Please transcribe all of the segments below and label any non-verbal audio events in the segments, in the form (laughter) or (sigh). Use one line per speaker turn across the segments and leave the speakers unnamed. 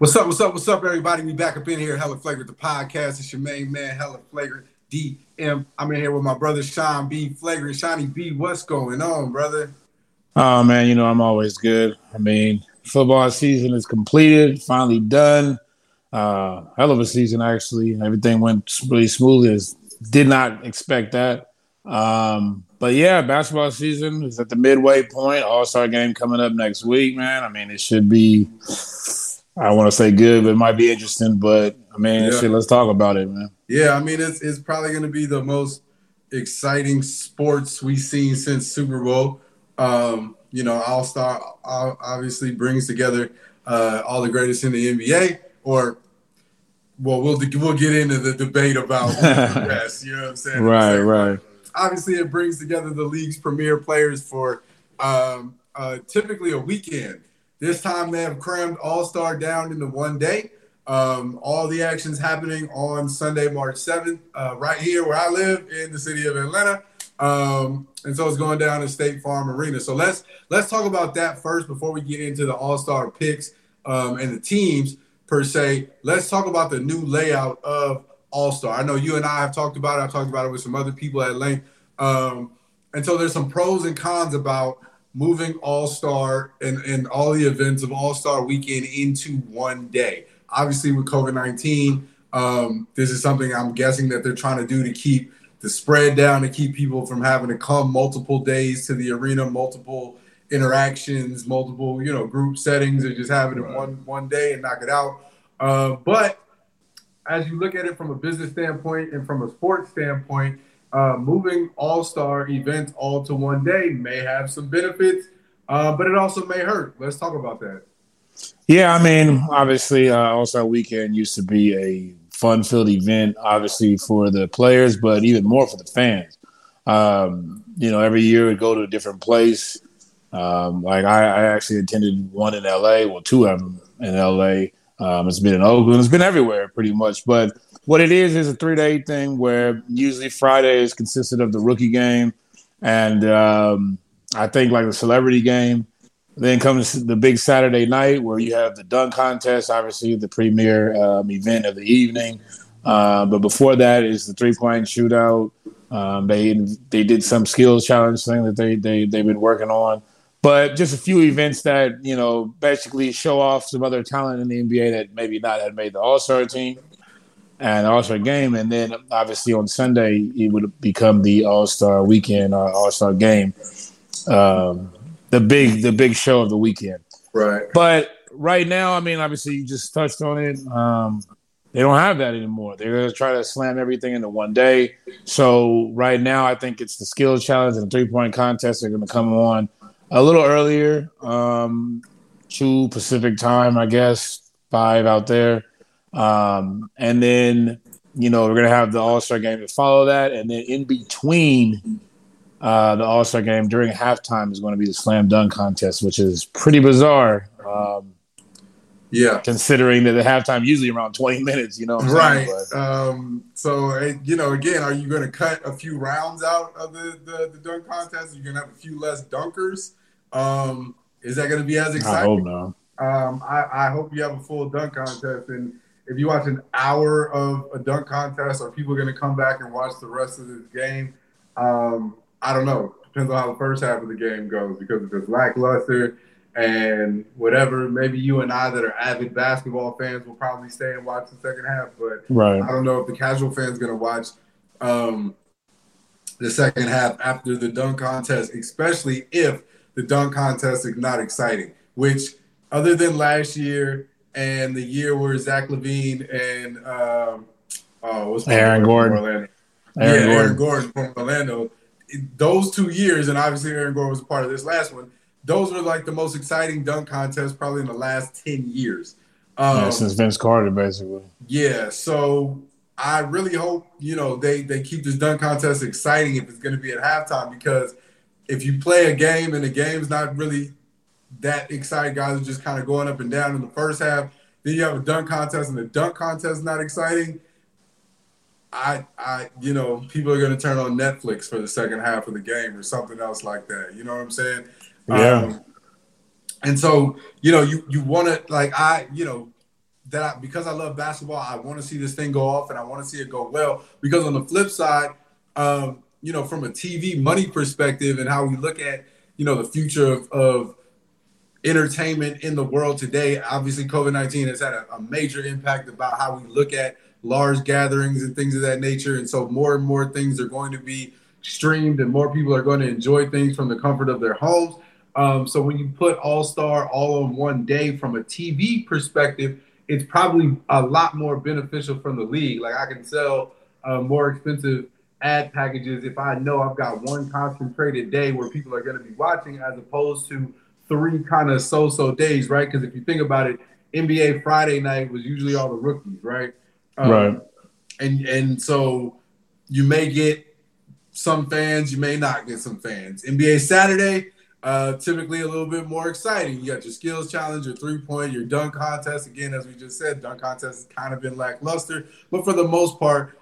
What's up? What's up? What's up, everybody? We back up in here, Hella Flagrant, the podcast. It's your main man, Hella Flagrant, DM. I'm in here with my brother Sean B. Flagrant. Shawnee B, what's going on, brother?
Oh man, you know I'm always good. I mean, football season is completed, finally done. Uh, hell of a season, actually. Everything went really smoothly. Did not expect that. Um, but yeah, basketball season is at the midway point. All Star game coming up next week, man. I mean, it should be I want to say good, but it might be interesting. But I mean, yeah. shit, let's talk about it, man.
Yeah, I mean, it's it's probably going to be the most exciting sports we've seen since Super Bowl. Um, you know, All Star obviously brings together uh, all the greatest in the NBA, or well, we'll we'll get into the debate about the (laughs) best. You know what I'm saying?
Right, right.
Obviously, it brings together the league's premier players for um, uh, typically a weekend. This time they have crammed All Star down into one day. Um, all the actions happening on Sunday, March 7th, uh, right here where I live in the city of Atlanta. Um, and so it's going down to State Farm Arena. So let's let's talk about that first before we get into the All Star picks um, and the teams per se. Let's talk about the new layout of All Star. I know you and I have talked about it. I've talked about it with some other people at length. Um, and so there's some pros and cons about moving All Star and, and all the events of All Star weekend into one day. Obviously, with COVID 19, um, this is something I'm guessing that they're trying to do to keep the spread down, to keep people from having to come multiple days to the arena, multiple interactions, multiple you know group settings, and just having it right. one one day and knock it out. Uh, but as you look at it from a business standpoint and from a sports standpoint, uh, moving all star events all to one day may have some benefits, uh, but it also may hurt. Let's talk about that.
Yeah, I mean, obviously, uh, All Star Weekend used to be a fun filled event, obviously, for the players, but even more for the fans. Um, you know, every year we go to a different place. Um, like I, I, actually attended one in LA, well, two of them in LA. Um, it's been in Oakland, it's been everywhere pretty much. But what it is is a three day thing where usually Friday is consisted of the rookie game, and um, I think like the celebrity game. Then comes the big Saturday night where you have the dunk contest, obviously the premier um, event of the evening. Uh, but before that is the three point shootout. Um, they they did some skills challenge thing that they they they've been working on, but just a few events that you know basically show off some other talent in the NBA that maybe not had made the All Star team and All Star game, and then obviously on Sunday it would become the All Star weekend or All Star game, um, the big the big show of the weekend.
Right.
But right now, I mean, obviously you just touched on it. Um, they don't have that anymore. They're going to try to slam everything into one day. So right now, I think it's the skill challenge and the three point contest are going to come on a little earlier, um, two Pacific time, I guess, five out there. Um, and then, you know, we're going to have the All Star game to follow that. And then in between uh, the All Star game during halftime is going to be the slam dunk contest, which is pretty bizarre. Um,
yeah.
Considering that the halftime is usually around 20 minutes, you know
right. Um, so, you know, again, are you going to cut a few rounds out of the, the, the dunk contest? You're you going to have a few less dunkers? Um, is that going to be as exciting? I
hope no.
Um, I, I hope you have a full dunk contest and if you watch an hour of a dunk contest, are people going to come back and watch the rest of this game? Um, I don't know. Depends on how the first half of the game goes because if it's lackluster and whatever, maybe you and I that are avid basketball fans will probably stay and watch the second half. But
right.
I don't know if the casual fan's going to watch um, the second half after the dunk contest, especially if the dunk contest is not exciting, which other than last year and the year where Zach LaVine and um, oh, what's
Aaron Gordon.
Aaron yeah, Gordon. Aaron Gordon from Orlando. Those two years, and obviously Aaron Gordon was a part of this last one. Those were like the most exciting dunk contests probably in the last ten years.
Um, yeah, since Vince Carter, basically.
Yeah, so I really hope you know they they keep this dunk contest exciting if it's going to be at halftime because if you play a game and the game's not really that excited. Guys are just kind of going up and down in the first half. Then you have a dunk contest, and the dunk contest is not exciting. I, I, you know, people are going to turn on Netflix for the second half of the game or something else like that. You know what I'm saying?
Yeah. Um,
and so, you know, you you want to like I, you know, that I, because I love basketball, I want to see this thing go off and I want to see it go well. Because on the flip side, um, you know, from a TV money perspective and how we look at, you know, the future of, of entertainment in the world today, obviously COVID 19 has had a, a major impact about how we look at large gatherings and things of that nature. And so more and more things are going to be streamed and more people are going to enjoy things from the comfort of their homes. Um, so when you put All Star all on one day from a TV perspective, it's probably a lot more beneficial from the league. Like I can sell uh, more expensive ad packages if I know I've got one concentrated day where people are going to be watching, as opposed to three kind of so-so days, right? Because if you think about it, NBA Friday night was usually all the rookies, right?
Um, right.
And and so you may get some fans, you may not get some fans. NBA Saturday, uh, typically a little bit more exciting. You got your skills challenge, your three point, your dunk contest. Again, as we just said, dunk contest has kind of been lackluster, but for the most part,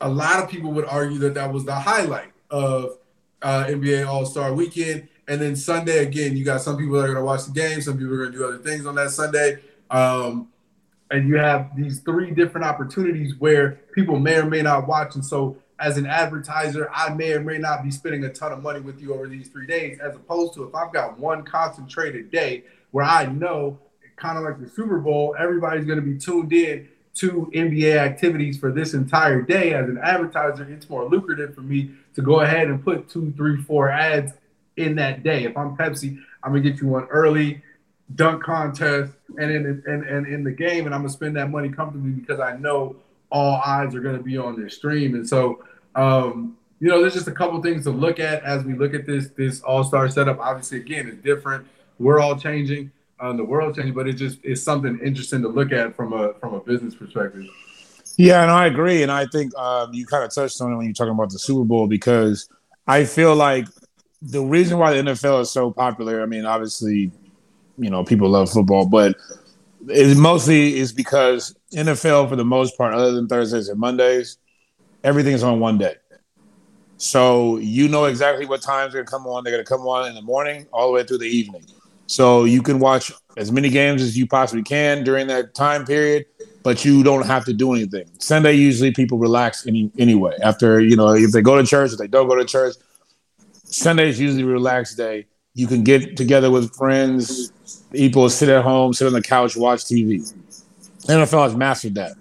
a lot of people would argue that that was the highlight of uh, NBA All Star Weekend. And then Sunday again, you got some people that are going to watch the game, some people are going to do other things on that Sunday. Um, and you have these three different opportunities where people may or may not watch. And so as an advertiser, I may or may not be spending a ton of money with you over these three days, as opposed to if I've got one concentrated day where I know, kind of like the Super Bowl, everybody's going to be tuned in to NBA activities for this entire day. As an advertiser, it's more lucrative for me to go ahead and put two, three, four ads in that day. If I'm Pepsi, I'm gonna get you one early dunk contest and in and, and in the game, and I'm gonna spend that money comfortably because I know all eyes are to be on this stream. And so, um, you know, there's just a couple things to look at as we look at this this All Star setup. Obviously, again, it's different. We're all changing, um, the world changing, but it just is something interesting to look at from a from a business perspective.
Yeah, and I agree, and I think um, you kind of touched on it when you're talking about the Super Bowl because I feel like the reason why the NFL is so popular. I mean, obviously, you know, people love football, but it mostly is because NFL, for the most part, other than Thursdays and Mondays, everything is on one day. So you know exactly what times they're going to come on. They're going to come on in the morning all the way through the evening. So you can watch as many games as you possibly can during that time period, but you don't have to do anything. Sunday, usually people relax any, anyway. After, you know, if they go to church, if they don't go to church, Sunday is usually a relaxed day. You can get together with friends, people sit at home, sit on the couch, watch TV. NFL has mastered that.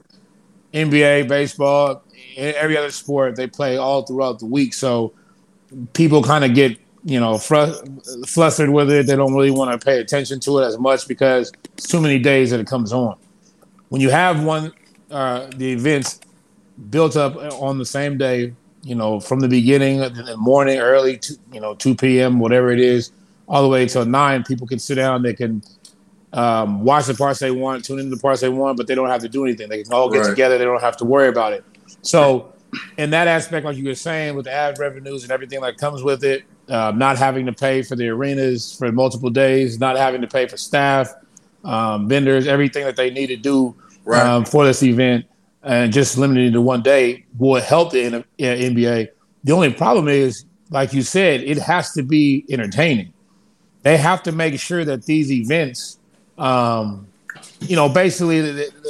NBA, baseball, every other sport, they play all throughout the week. So people kind of get, you know, flustered with it. They don't really want to pay attention to it as much because it's too many days that it comes on. When you have one, uh, the events built up on the same day, you know, from the beginning, the morning, early, to, you know, 2 p.m., whatever it is, all the way till 9, people can sit down, they can – um, watch the parts they want, tune into the parts they want, but they don't have to do anything. They can all get right. together. They don't have to worry about it. So, in that aspect, like you were saying, with the ad revenues and everything that comes with it, uh, not having to pay for the arenas for multiple days, not having to pay for staff, um, vendors, everything that they need to do right. um, for this event, and just limiting to one day will help the NBA. The only problem is, like you said, it has to be entertaining. They have to make sure that these events um, you know, basically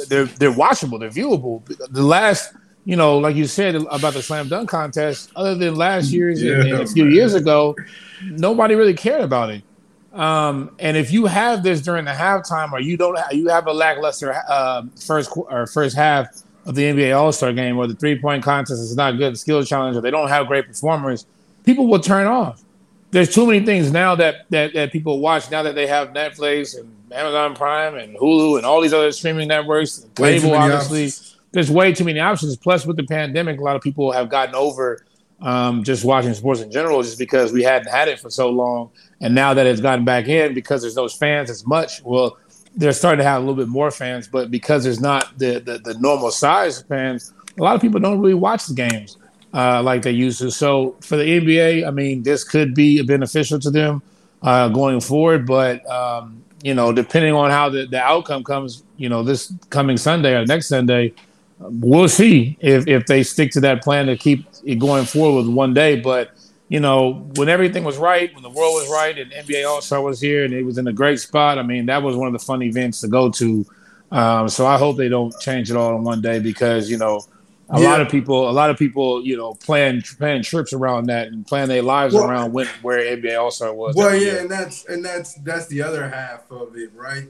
they're they're watchable, they're viewable. The last, you know, like you said about the slam dunk contest, other than last year's yeah, and, and a few man. years ago, nobody really cared about it. Um, and if you have this during the halftime, or you don't, have, you have a lackluster uh, first or first half of the NBA All Star game, where the three point contest is not good, the skill challenge, or they don't have great performers, people will turn off. There's too many things now that that, that people watch now that they have Netflix and Amazon Prime and Hulu and all these other streaming networks. Cable, obviously. Options. There's way too many options. Plus, with the pandemic, a lot of people have gotten over um, just watching sports in general, just because we hadn't had it for so long. And now that it's gotten back in, because there's those fans as much, well, they're starting to have a little bit more fans. But because there's not the the, the normal size fans, a lot of people don't really watch the games uh, like they used to. So for the NBA, I mean, this could be beneficial to them uh, going forward. But um, you know, depending on how the, the outcome comes, you know, this coming Sunday or next Sunday, we'll see if, if they stick to that plan to keep it going forward with one day. But, you know, when everything was right, when the world was right, and NBA All Star was here and it was in a great spot, I mean, that was one of the fun events to go to Um, so I hope they don't change it all in one day because you know a yeah. lot of people, a lot of people, you know, plan plan trips around that and plan their lives well, around when where NBA All Star was.
Well, yeah, year. and that's and that's that's the other half of it, right?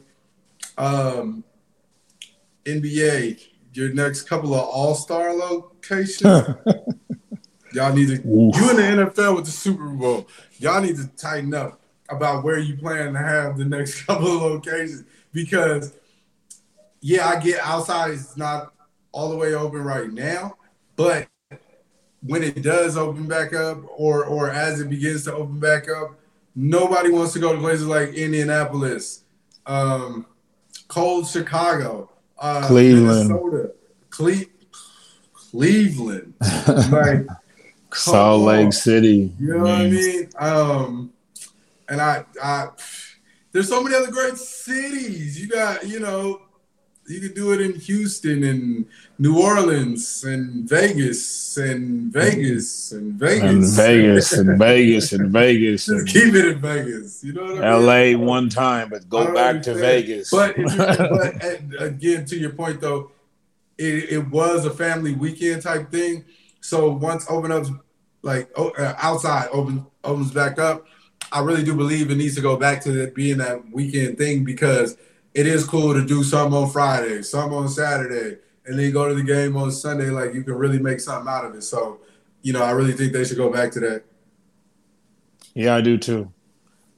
Um, NBA, your next couple of All Star locations. (laughs) y'all need to. Oof. You in the NFL with the Super Bowl. Y'all need to tighten up about where you plan to have the next (laughs) couple of locations because, yeah, I get outside is not all the way open right now, but when it does open back up, or or as it begins to open back up, nobody wants to go to places like Indianapolis, um, cold Chicago, uh, Cleveland, Minnesota, Cle- Cleveland, (laughs) like
Salt Lake City.
You know what I mean? Um, and I, I, there's so many other great cities. You got, you know, you could do it in Houston and New Orleans and Vegas and Vegas and Vegas and
Vegas (laughs) and Vegas and Vegas.
Just keep it in Vegas. You know what I
mean? L.A. one time, but go back to Vegas.
But, (laughs) but again, to your point though, it, it was a family weekend type thing. So once open up, like uh, outside open opens back up, I really do believe it needs to go back to that being that weekend thing because it is cool to do something on Friday, something on Saturday, and then go to the game on Sunday. Like you can really make something out of it. So, you know, I really think they should go back to that.
Yeah, I do too.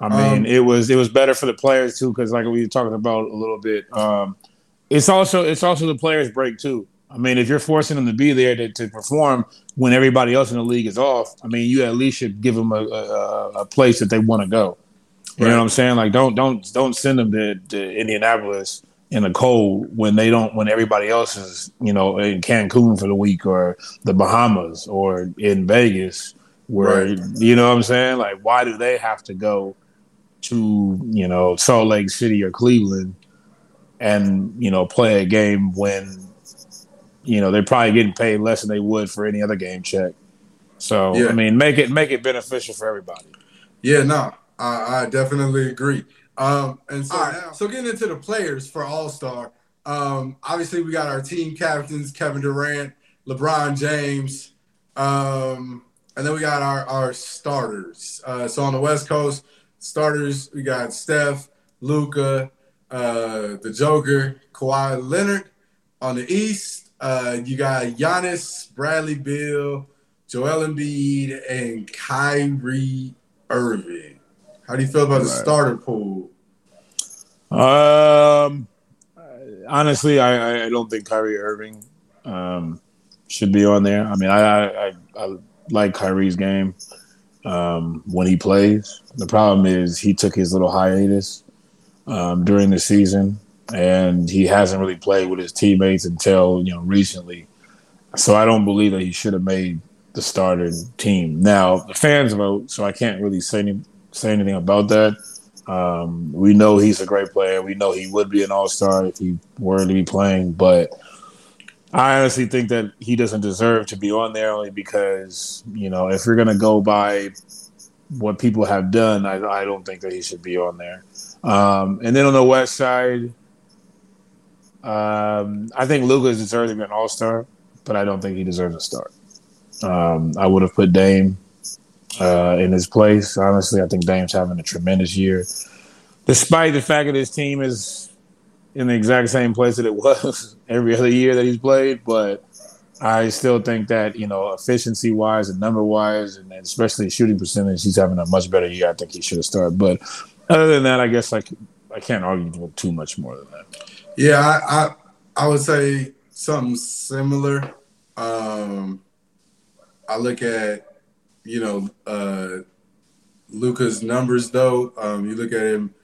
I mean, um, it was it was better for the players too because, like we were talking about a little bit, um, it's also it's also the players' break too. I mean, if you're forcing them to be there to, to perform when everybody else in the league is off, I mean, you at least should give them a, a, a place that they want to go. You right. know what I'm saying? Like don't don't don't send them to, to Indianapolis in the cold when they don't when everybody else is you know in Cancun for the week or the Bahamas or in Vegas where right. you know what I'm saying? Like why do they have to go to you know Salt Lake City or Cleveland and you know play a game when you know they're probably getting paid less than they would for any other game check. So yeah. I mean, make it make it beneficial for everybody.
Yeah, no, I, I definitely agree. Um, and so right. now, so getting into the players for All Star, um, obviously we got our team captains Kevin Durant, LeBron James, um, and then we got our our starters. Uh, so on the West Coast, starters we got Steph, Luka, uh, the Joker, Kawhi Leonard. On the East, uh, you got Giannis, Bradley Beal, Joel Embiid, and Kyrie Irving. How do you feel about the starter pool?
Um, honestly, I, I don't think Kyrie Irving um, should be on there. I mean, I I, I like Kyrie's game um, when he plays. The problem is he took his little hiatus um, during the season, and he hasn't really played with his teammates until you know recently. So I don't believe that he should have made the starter team. Now the fans vote, so I can't really say any, say anything about that. Um, we know he's a great player. We know he would be an all star if he were to be playing, but I honestly think that he doesn't deserve to be on there only because, you know, if you're going to go by what people have done, I, I, don't think that he should be on there. Um, and then on the West side, um, I think Luka's deserves to be an all star, but I don't think he deserves a start. Um, I would have put Dame uh, in his place. Honestly, I think Dame's having a tremendous year, despite the fact that his team is in the exact same place that it was (laughs) every other year that he's played. But I still think that you know, efficiency wise and number wise, and especially shooting percentage, he's having a much better year. I think he should have started. But other than that, I guess like I can't argue too much more than that.
Yeah, I I, I would say something similar. Um, I look at you know, uh, Luka's numbers though. Um, you look at him,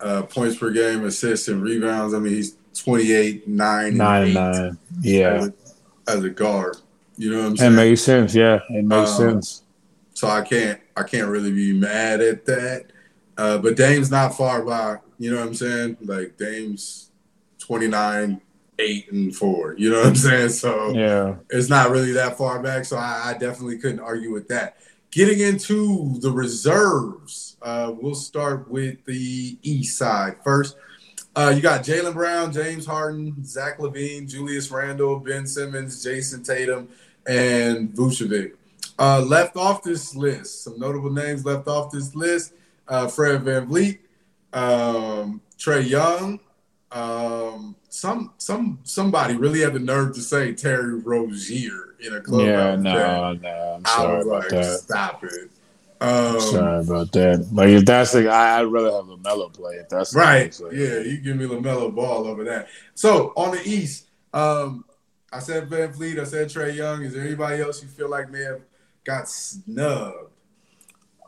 uh, points per game, assists and rebounds. I mean, he's 28, 9,
nine and nine. Yeah.
As a, as a, guard. You know what I'm saying?
It makes sense. Yeah, it makes um, sense.
So I can't, I can't really be mad at that. Uh, but Dame's not far by. You know what I'm saying? Like Dame's 29, eight and four. You know what I'm saying? So
yeah,
it's not really that far back. So I, I definitely couldn't argue with that. Getting into the reserves, uh, we'll start with the East side first. Uh, you got Jaylen Brown, James Harden, Zach LaVine, Julius Randle, Ben Simmons, Jayson Tatum, and Vucevic. Uh, left off this list, some notable names left off this list: uh, Fred VanVleet, um, Trae Young, um, some some somebody really had the nerve to say Terry Rozier in a club.
Yeah, no, no, I'm sorry about like, that.
Stop it. Um,
sorry about that. Like if that's the, I, I'd rather have LaMelo play. If that's
right, like, yeah, you give me LaMelo ball over that. So on the East, um, I said Ben VanVleet, I said Trae Young. Is there anybody else you feel like may have got snubbed?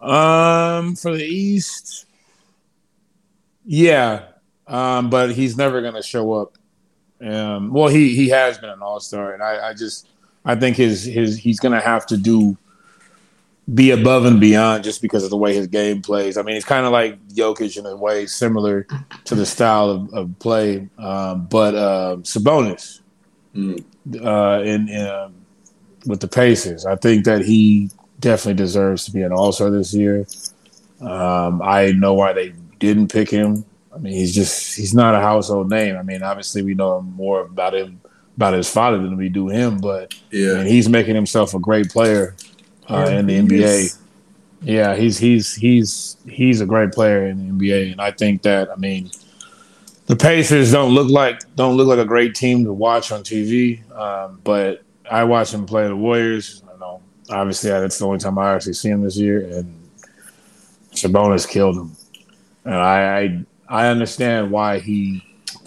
Um, for the East, yeah, um, but he's never going to show up. Um, well, he he has been an All Star, and I, I just I think his his he's going to have to do be above and beyond just because of the way his game plays. I mean, it's kind of like Jokic in a way, similar to the style of, of play. Um, but uh, Sabonis mm. uh, in, in uh, with the Pacers, I think that he definitely deserves to be an All Star this year. Um, I know why they didn't pick him. I mean, he's just he's not a household name. I mean, obviously we know more about him about his father than we do him, but yeah, I mean, he's making himself a great player uh, in the NBA. Yeah, he's he's he's he's a great player in the NBA, and I think that I mean the Pacers don't look like don't look like a great team to watch on TV, um, but I watch them play the Warriors. I know obviously that's the only time I actually see him this year, and Sabonis killed him, and I, I I understand why he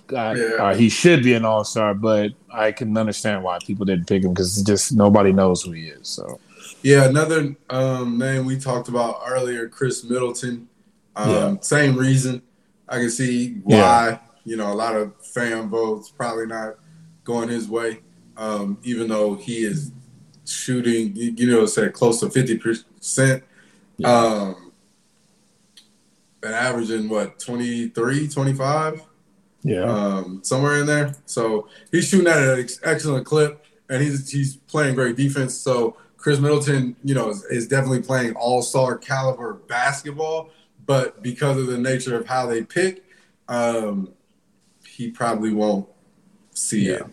got, yeah. uh, he should be an all star, but I can understand why people didn't pick him because just nobody knows who he is. So
yeah, another um, name we talked about earlier, Khris Middleton. Um, yeah. Same reason. I can see why. Yeah. You know, a lot of fan votes probably not going his way, um, even though he is shooting. You know, say close to fifty percent. Um, been averaging what 23, 25?
Yeah.
Um, somewhere in there. So he's shooting at an excellent clip and he's he's playing great defense. So Khris Middleton, you know, is, is definitely playing all-star caliber basketball, but because of the nature of how they pick, um, he probably won't see yeah. it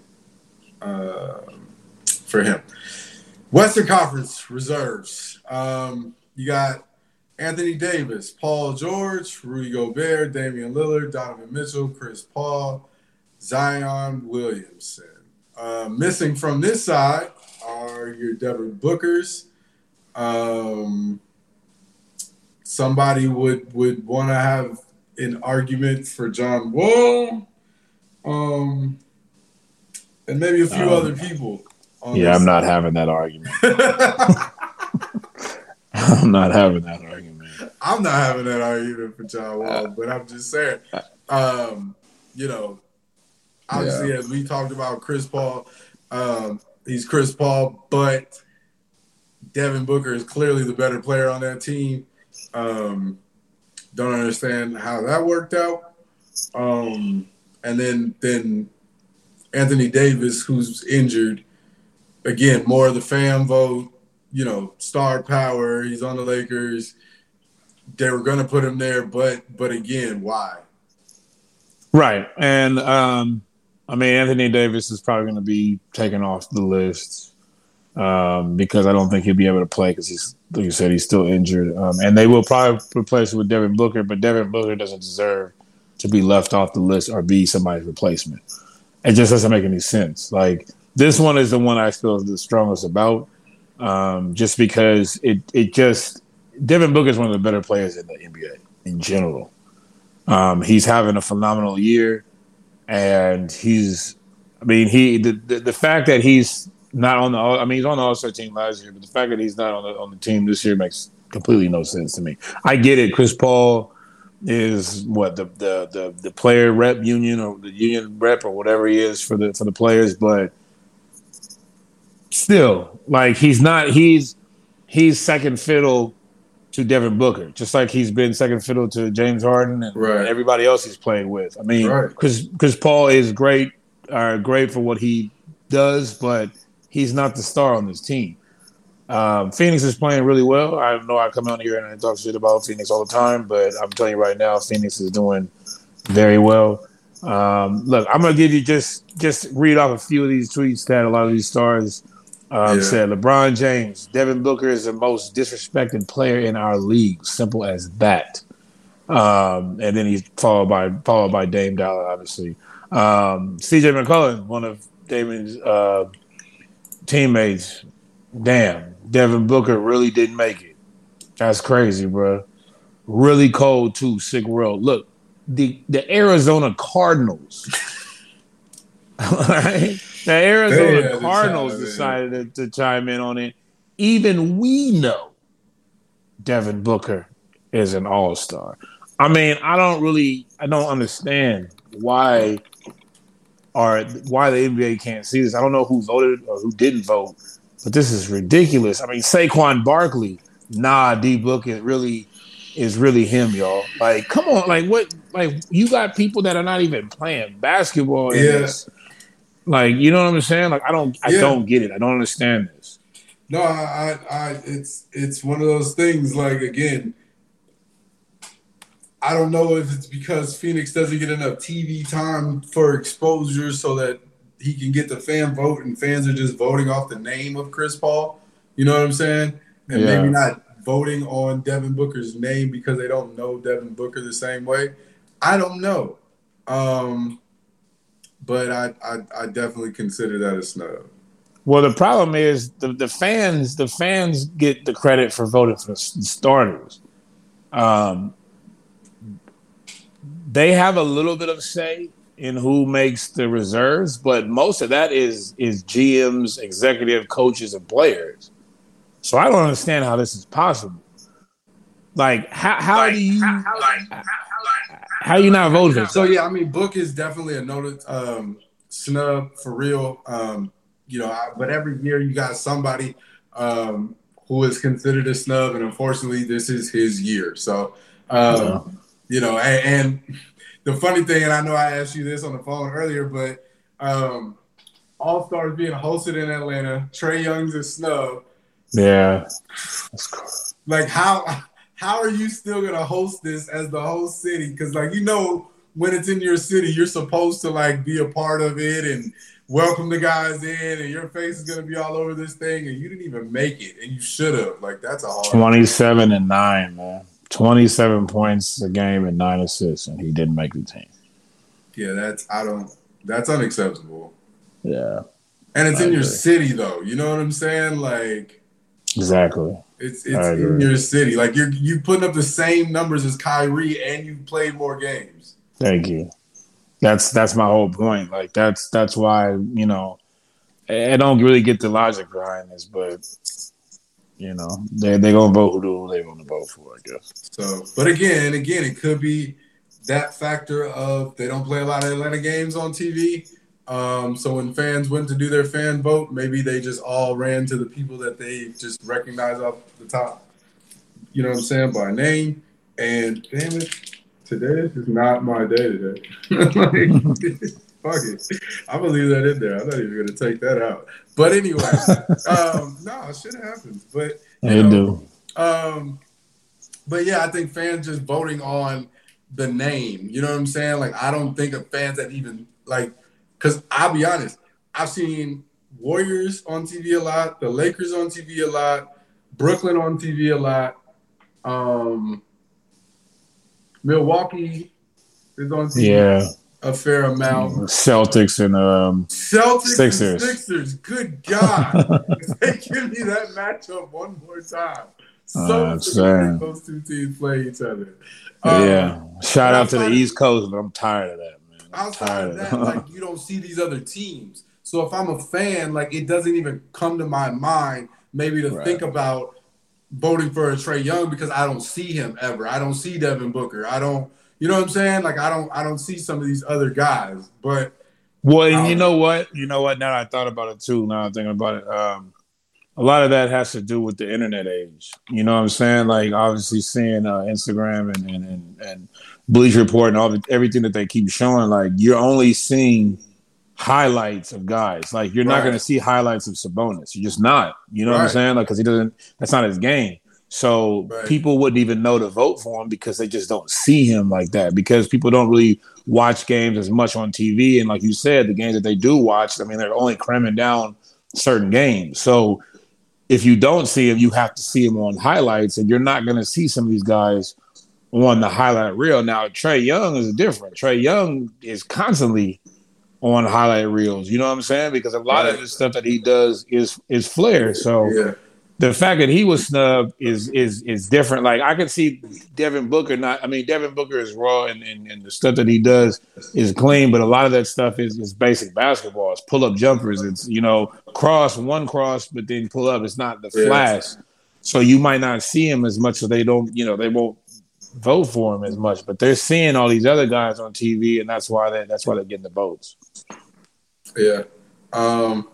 uh, for him. Western Conference reserves. Um, you got Anthony Davis, Paul George, Rudy Gobert, Damian Lillard, Donovan Mitchell, Chris Paul, Zion Williamson. Uh, missing from this side are your Devin Bookers. Um, somebody would would want to have an argument for John Wall, um, and maybe a few um, other people.
Yeah, I'm side. not having that argument. (laughs) (laughs) I'm not having that argument.
I'm not having that argument for John Wall, but I'm just saying, um, you know, obviously yeah. as we talked about Chris Paul, um, he's Chris Paul, but Devin Booker is clearly the better player on that team. Um, don't understand how that worked out. Um, and then then Anthony Davis, who's injured, again, more of the fan vote you know, star power. He's on the Lakers. They were going to put him there, but but again, why?
Right, and um, I mean, Anthony Davis is probably going to be taken off the list um, because I don't think he'll be able to play because he's, like you said, he's still injured. Um, and they will probably replace him with Devin Booker, but Devin Booker doesn't deserve to be left off the list or be somebody's replacement. It just doesn't make any sense. Like this one is the one I feel the strongest about um, just because it it just Devin Booker is one of the better players in the NBA in general. Um, he's having a phenomenal year, and he's I mean he the, the, the fact that he's not on the I mean he's on the All Star team last year, but the fact that he's not on the on the team this year makes completely no sense to me. I get it, Chris Paul is what the the the, the player rep union or the union rep or whatever he is for the for the players, but still, like he's not he's he's second fiddle to Devin Booker, just like he's been second fiddle to James Harden and right. everybody else he's playing with. I mean, because right. Paul is great, uh, great for what he does, but he's not the star on this team. Um, Phoenix is playing really well. I know I come out here and I talk shit about Phoenix all the time, but I'm telling you right now, Phoenix is doing very well. Um, look, I'm gonna give you just just read off a few of these tweets that a lot of these stars um, yeah. said. LeBron James, Devin Booker is the most disrespected player in our league. Simple as that. Um, and then he's followed by followed by Dame Dollar, obviously. Um, CJ McCollum, one of Damon's uh, teammates. Damn, Devin Booker really didn't make it. That's crazy, bro. Really cold too. Sick world. Look, the the Arizona Cardinals. (laughs) right? The Arizona Cardinals decided to, to chime in on it. Even we know Devin Booker is an all star. I mean, I don't really, I don't understand why are why the NBA can't see this. I don't know who voted or who didn't vote, but this is ridiculous. I mean, Saquon Barkley, nah, D Book is really is really him, y'all. Like, come on, like what? Like you got people that are not even playing basketball. Yeah. Like, you know what I'm saying? Like, I don't, I yeah. don't get it. I don't understand this.
No, I, I, it's, it's one of those things. Like, again, I don't know if it's because Phoenix doesn't get enough TV time for exposure, so that he can get the fan vote, and fans are just voting off the name of Chris Paul. You know what I'm saying? And yeah. maybe not voting on Devin Booker's name because they don't know Devin Booker the same way. I don't know. Um, but I, I, I definitely consider that a snub.
Well, the problem is the, the fans the fans get the credit for voting for the starters. Um, they have a little bit of say in who makes the reserves, but most of that is is GMs, executive coaches, and players. So I don't understand how this is possible. Like, how how like, do you how, how, how you not voting?
So yeah, I mean, Book is definitely a noted um, snub for real. Um, you know, I, but every year you got somebody um, who is considered a snub, and unfortunately, this is his year. So, um, yeah. you know, and, and, the funny thing, and I know I asked you this on the phone earlier, but um, All Stars being hosted in Atlanta, Trae Young's a snub.
Yeah,
like how how are you still gonna host this as the whole city? Because like you know, when it's in your city, you're supposed to like be a part of it and welcome the guys in, and your face is gonna be all over this thing, and you didn't even make it, and you should have. Like that's a hard.
Twenty-seven and nine, man. Twenty-seven points a game and nine assists, and he didn't make the team.
Yeah, that's I don't. That's unacceptable.
Yeah.
And it's I in agree. your city, though. You know what I'm saying? Like.
Exactly.
It's it's in your city. Like you're you putting up the same numbers as Kyrie, and you played more games.
Thank you. That's that's my whole point. Like that's that's why you know I don't really get the logic behind this, but you know they they gonna vote who they want to vote for, I guess.
So, but again, again, it could be that factor of they don't play a lot of Atlanta games on TV. Um, so when fans went to do their fan vote, maybe they just all ran to the people that they just recognize off the top. You know what I'm saying by name. And damn it, today is not my day today. (laughs) like, (laughs) fuck it, I'm gonna leave that in there. I'm not even gonna take that out. But anyway, (laughs) um, no, shit happens. But you they know, do. Um, but yeah, I think fans just voting on the name. You know what I'm saying? Like I don't think of fans that even like because I'll be honest, I've seen Warriors on TV a lot, the Lakers on TV a lot, Brooklyn on TV a lot, um, Milwaukee is on TV
yeah.
a fair amount.
Celtics and um,
Celtics Sixers. And Sixers. Good God, (laughs) (laughs) they give me that matchup one more time. So uh, those two teams play each other.
Um, yeah, shout out to the East Coast, but I'm tired of that.
Outside of that, like you don't see these other teams. So if I'm a fan, like it doesn't even come to my mind maybe to right. think about voting for a Trae Young because I don't see him ever. I don't see Devin Booker. I don't, you know what I'm saying? Like I don't, I don't see some of these other guys. But
well, and you know what? You know what? Now I thought about it too. Now I'm thinking about it. Um, a lot of that has to do with the internet age. You know what I'm saying? Like obviously seeing uh, Instagram and, and and and Bleacher Report and all the, everything that they keep showing, like you're only seeing highlights of guys. Like you're right. not going to see highlights of Sabonis. You're just not. You know right. what I'm saying? Like because he doesn't. That's not his game. So right. people wouldn't even know to vote for him because they just don't see him like that. Because people don't really watch games as much on TV. And like you said, the games that they do watch, I mean, they're only cramming down certain games. So if you don't see them, you have to see them on highlights, and you're not going to see some of these guys on the highlight reel. Now, Trae Young is different. Trae Young is constantly on highlight reels. You know what I'm saying? Because a lot right. of the stuff that he does is is flair. So yeah the fact that he was snubbed is is is different. Like I can see Devin Booker not. I mean, Devin Booker is raw, and, and, and the stuff that he does is clean. But a lot of that stuff is, is basic basketball. It's pull up jumpers. It's you know cross one cross, but then pull up. It's not the flash. So you might not see him as much. So they don't. You know they won't vote for him as much. But they're seeing all these other guys on TV, and that's why they that's why they're getting the votes.
Yeah. Um.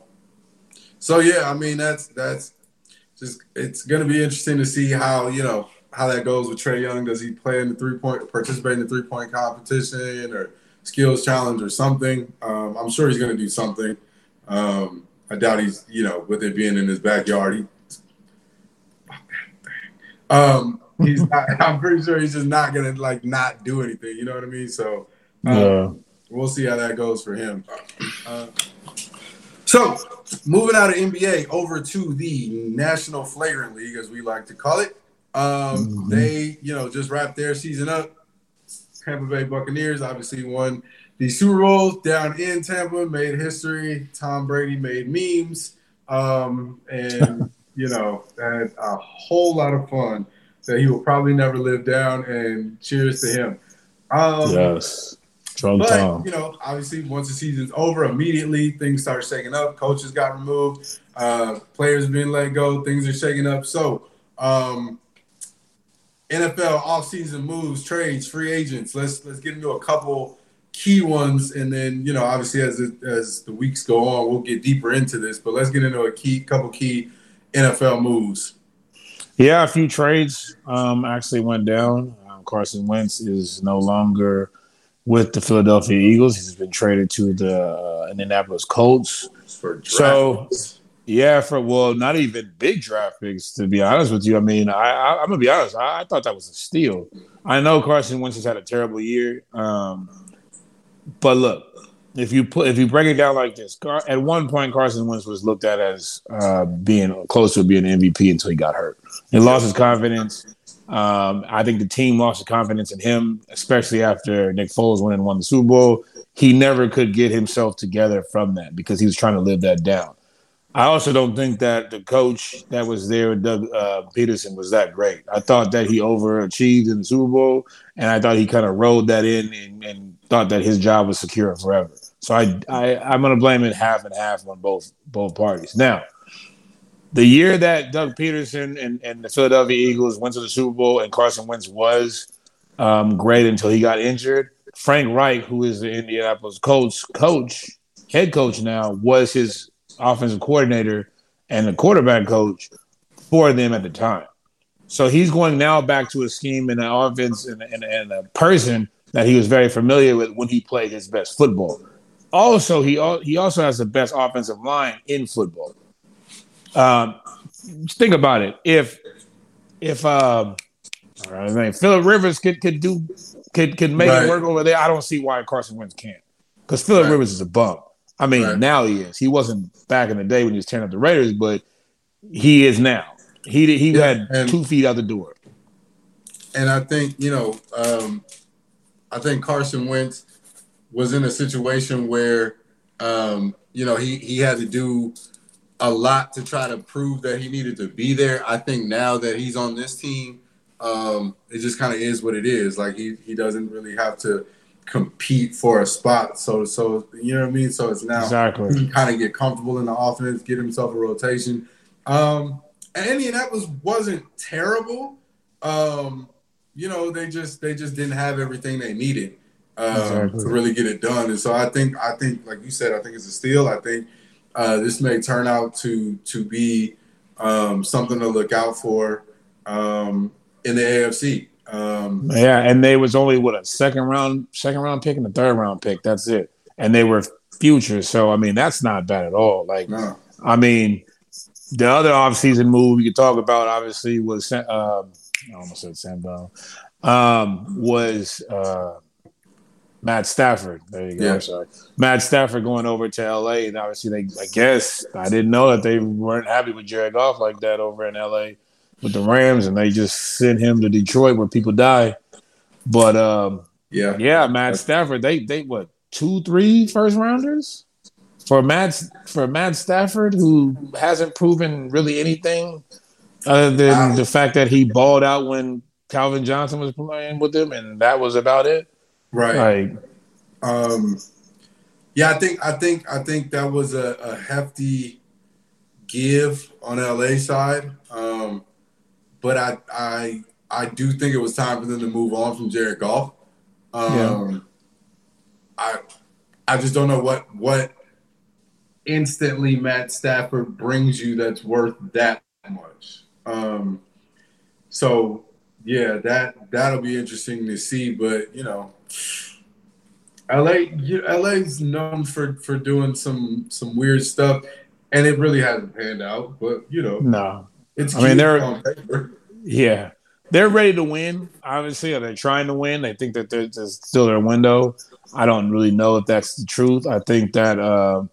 So yeah, I mean that's that's just it's going to be interesting to see how you know how that goes with Trae Young. Does he play in the three point, participate in the three point competition or skills challenge or something? Um, I'm sure he's going to do something. Um, I doubt he's you know with it being in his backyard. He, um, he's not, (laughs) I'm pretty sure he's just not going to like not do anything. You know what I mean? So um, yeah. we'll see how that goes for him. Uh, so moving out of NBA over to the National Flagrant League, as we like to call it. Um, mm-hmm. They, you know, just wrapped their season up. Tampa Bay Buccaneers obviously won the Super Bowl down in Tampa, made history. Tom Brady made memes, um, and (laughs) you know, had a whole lot of fun that he will probably never live down. And cheers to him.
Um, yes.
Strong but, Tom. you know, obviously, once the season's over, immediately things start shaking up. Coaches got removed, uh, players being let go, things are shaking up. So, um, NFL offseason moves, trades, free agents. Let's let's get into a couple key ones, and then you know, obviously, as it, as the weeks go on, we'll get deeper into this. But let's get into a key couple key NFL moves.
Yeah, a few trades um, actually went down. Um, Carson Wentz is no longer with the Philadelphia Eagles. He's been traded to the uh, Indianapolis Colts. so, yeah, for well, not even big draft picks to be honest with you. I mean, I, am gonna be honest. I, I, thought that was a steal. I know Carson Wentz has had a terrible year, um, but look, if you put if you break it down like this, at one point Carson Wentz was looked at as uh, being close to being an MVP until he got hurt. He lost his confidence. Um, I think the team lost the confidence in him, especially after Nick Foles went and won the Super Bowl. He never could get himself together from that because he was trying to live that down. I also don't think that the coach that was there, Doug uh, Pederson, was that great. I thought that he overachieved in the Super Bowl, and I thought he kind of rolled that in and, and, thought that his job was secure forever. So I, I I'm going to blame it half and half on both both parties. Now, the year that Doug Pederson and, and the Philadelphia Eagles went to the Super Bowl and Carson Wentz was um, great until he got injured. Frank Reich, who is the Indianapolis Colts coach, head coach now, was his offensive coordinator and the quarterback coach for them at the time. So he's going now back to a scheme and an offense and, and, and a person that he was very familiar with when he played his best football. Also, he he also has the best offensive line in football. Um, think about it. If if um, I mean, Philip Rivers could could do could could make right. it work over there, I don't see why Carson Wentz can't. Because Philip right. Rivers is a bum. I mean, right. now he is. He wasn't back in the day when he was tearing up the Raiders, but he is now. He he yeah, had and, two feet out the door.
And I think you know, um, I think Carson Wentz was in a situation where um, you know he he had to do a lot to try to prove that he needed to be there. I think now that he's on this team, um, it just kind of is what it is. Like he he doesn't really have to compete for a spot. So so you know what I mean. So it's now exactly he kind of get comfortable in the offense, get himself a rotation. Um, and Indianapolis wasn't terrible. Um, you know they just they just didn't have everything they needed um, exactly. to really get it done. And so I think I think like you said, I think it's a steal. I think uh, this may turn out to to be um, something to look out for um, in the AFC. Um,
yeah, and they was only what a second round, second round pick and a third round pick. That's it, and they were future. So I mean, that's not bad at all. Like, no. I mean, the other offseason move we could talk about obviously was um, I almost said Sam Bell um, was uh, Matt Stafford. There you go. Yeah. Sorry. Matt Stafford going over to LA. And obviously, they, I guess, I didn't know that they weren't happy with Jared Goff like that over in LA with the Rams. And they just sent him to Detroit where people die. But, um, yeah, yeah, Matt Stafford, they, they, what, two, three first rounders? For Matt, for Matt Stafford, who hasn't proven really anything other than wow. the fact that he balled out when Calvin Johnson was playing with him, and that was about it.
Right. Like, um, yeah, I think I think I think that was a, a hefty give on LA side. Um, but I I I do think it was time for them to move on from Jared Goff. Um, yeah. I I just don't know what what instantly Matt Stafford brings you that's worth that much. Um, so yeah, that that'll be interesting to see. But you know, LA, LA's known for for doing some some weird stuff, and it really hasn't panned out. But you know,
no, it's. I mean, they're yeah, they're ready to win. Obviously, they're trying to win. They think that there's still their window. I don't really know if that's the truth. I think that uh,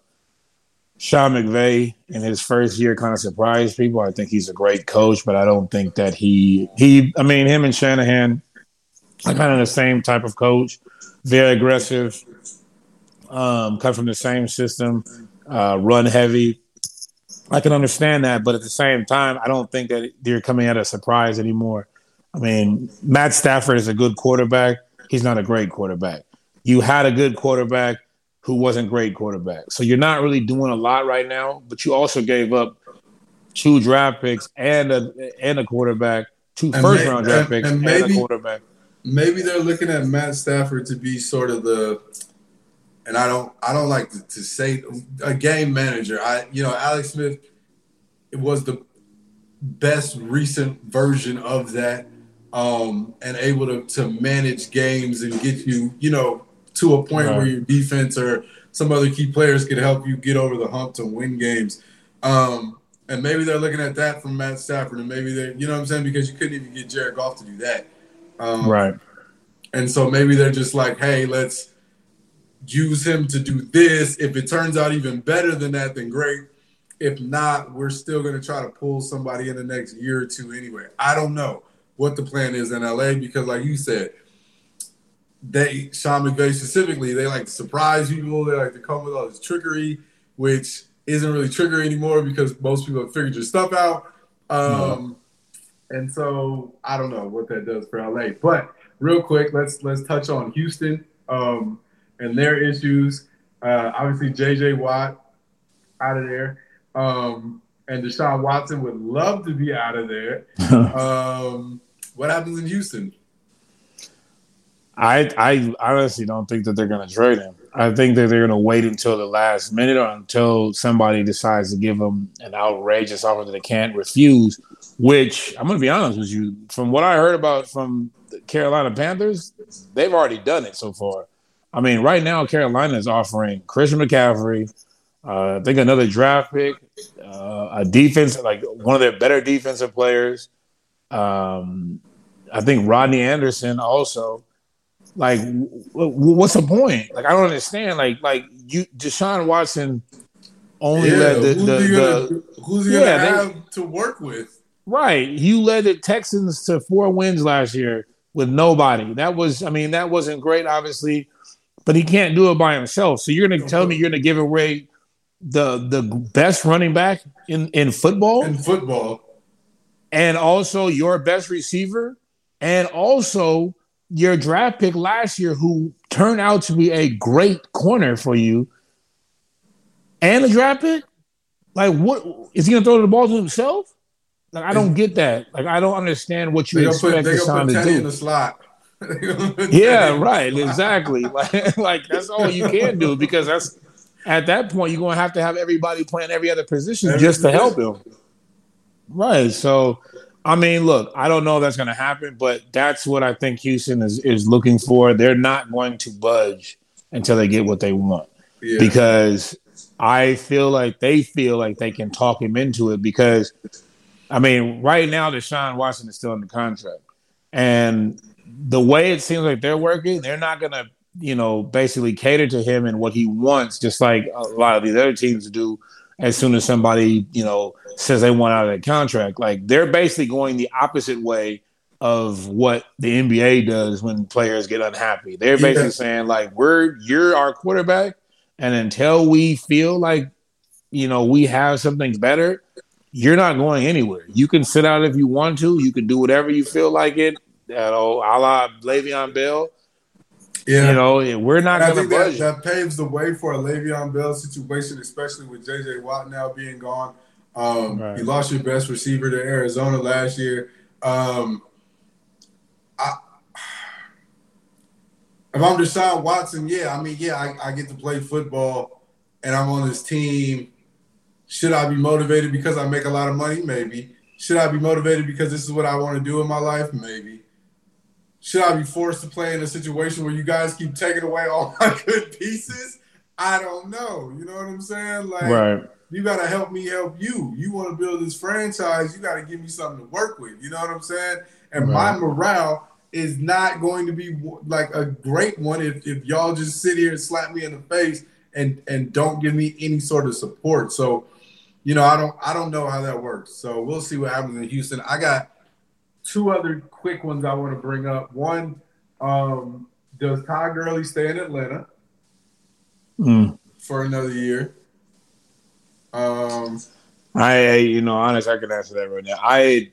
Sean McVay in his first year kind of surprised people. I think he's a great coach, but I don't think that he he. I mean, him and Shanahan are kind of the same type of coach. Very aggressive. Um, come from the same system. Uh, run heavy. I can understand that, but at the same time, I don't think that they're coming at a surprise anymore. I mean, Matt Stafford is a good quarterback. He's not a great quarterback. You had a good quarterback who wasn't great quarterback. So you're not really doing a lot right now, but you also gave up two draft picks and a and a quarterback, two and first may, round draft and, picks and, maybe, and, a quarterback.
Maybe they're looking at Matt Stafford to be sort of the and I don't I don't like to, to say a game manager. I you know, Alex Smith it was the best recent version of that um and able to to manage games and get you, you know, to a point right. where your defense or some other key players could help you get over the hump to win games. Um, and maybe they're looking at that from Matt Stafford, and maybe they, you know what I'm saying, because you couldn't even get Jared Goff to do that.
Um, right.
And so maybe they're just like, hey, let's use him to do this. If it turns out even better than that, then great. If not, we're still going to try to pull somebody in the next year or two anyway. I don't know what the plan is in LA because, like you said, they Sean McVay specifically, they like to surprise people. They like to come with all this trickery, which isn't really trickery anymore because most people have figured your stuff out. Um, And so I don't know what that does for LA. But real quick, let's let's touch on Houston um, and their issues. Uh, obviously, J.J. Watt out of there, um, and Deshaun Watson would love to be out of there. (laughs) um, what happens in Houston?
I I honestly don't think that they're going to trade him. I think that they're going to wait until the last minute or until somebody decides to give them an outrageous offer that they can't refuse. Which I'm going to be honest with you, from what I heard about from the Carolina Panthers, they've already done it so far. I mean, right now Carolina is offering Christian McCaffrey, uh, I think another draft pick, uh, a defense like one of their better defensive players. Um, I think Rodney Anderson also. Like, what's the point? Like, I don't understand. Like, like you, Deshaun Watson only yeah, led the,
who's he gonna, the who's he yeah, have they, to work with?
Right, you led the Texans to four wins last year with nobody. That was, I mean, that wasn't great, obviously, but he can't do it by himself. So you're gonna tell me you're gonna give away the the best running back in in football?
In football,
and also your best receiver, and also your draft pick last year, who turned out to be a great corner for you, and a draft pick? Like, what is he gonna throw the ball to himself? Like, I don't get that. Like, I don't understand what you expect put, Deshaun to do.
In the slot. (laughs)
yeah, right. Exactly. (laughs) Like, like that's all you can do because that's at that point you're gonna have to have everybody playing every other position every just to help him. Right. So I mean, look, I don't know if that's going to happen, but that's what I think Houston is is looking for. They're not going to budge until they get what they want yeah. because I feel like they feel like they can talk him into it because I mean, right now Deshaun Watson is still in the contract. And the way it seems like they're working, they're not gonna you know, basically cater to him and what he wants, just like a lot of these other teams do. As soon as somebody, you know, says they want out of that contract, like they're basically going the opposite way of what the NBA does when players get unhappy. They're basically yeah. saying like, "We're you're our quarterback, and until we feel like, you know, we have something better, you're not going anywhere. You can sit out if you want to. You can do whatever you feel like it. You know, a la Le'Veon Bell yeah. You know, we're not going to
budge. That, that paves the way for a Le'Veon Bell situation, especially with JJ Watt now being gone. Um, right. You lost your best receiver to Arizona last year. Um, I, if I'm Deshaun Watson, yeah, I mean, yeah, I, I get to play football and I'm on this team. Should I be motivated because I make a lot of money? Maybe. Should I be motivated because this is what I want to do in my life? Maybe should I be forced to play in a situation where you guys keep taking away all (laughs) my good pieces? I don't know. You know what I'm saying? Like, right. you got to help me help you. You want to build this franchise, you got to give me something to work with. You know what I'm saying? And right. my morale is not going to be like a great one if, if y'all just sit here and slap me in the face and and don't give me any sort of support. So, you know, I don't I don't know how that works. So we'll see what happens in Houston. I got two other quick ones I want to bring up. One, um, does Todd Gurley stay in Atlanta
mm.
for another year? Um,
I, you know, honest, I can answer that right now. I,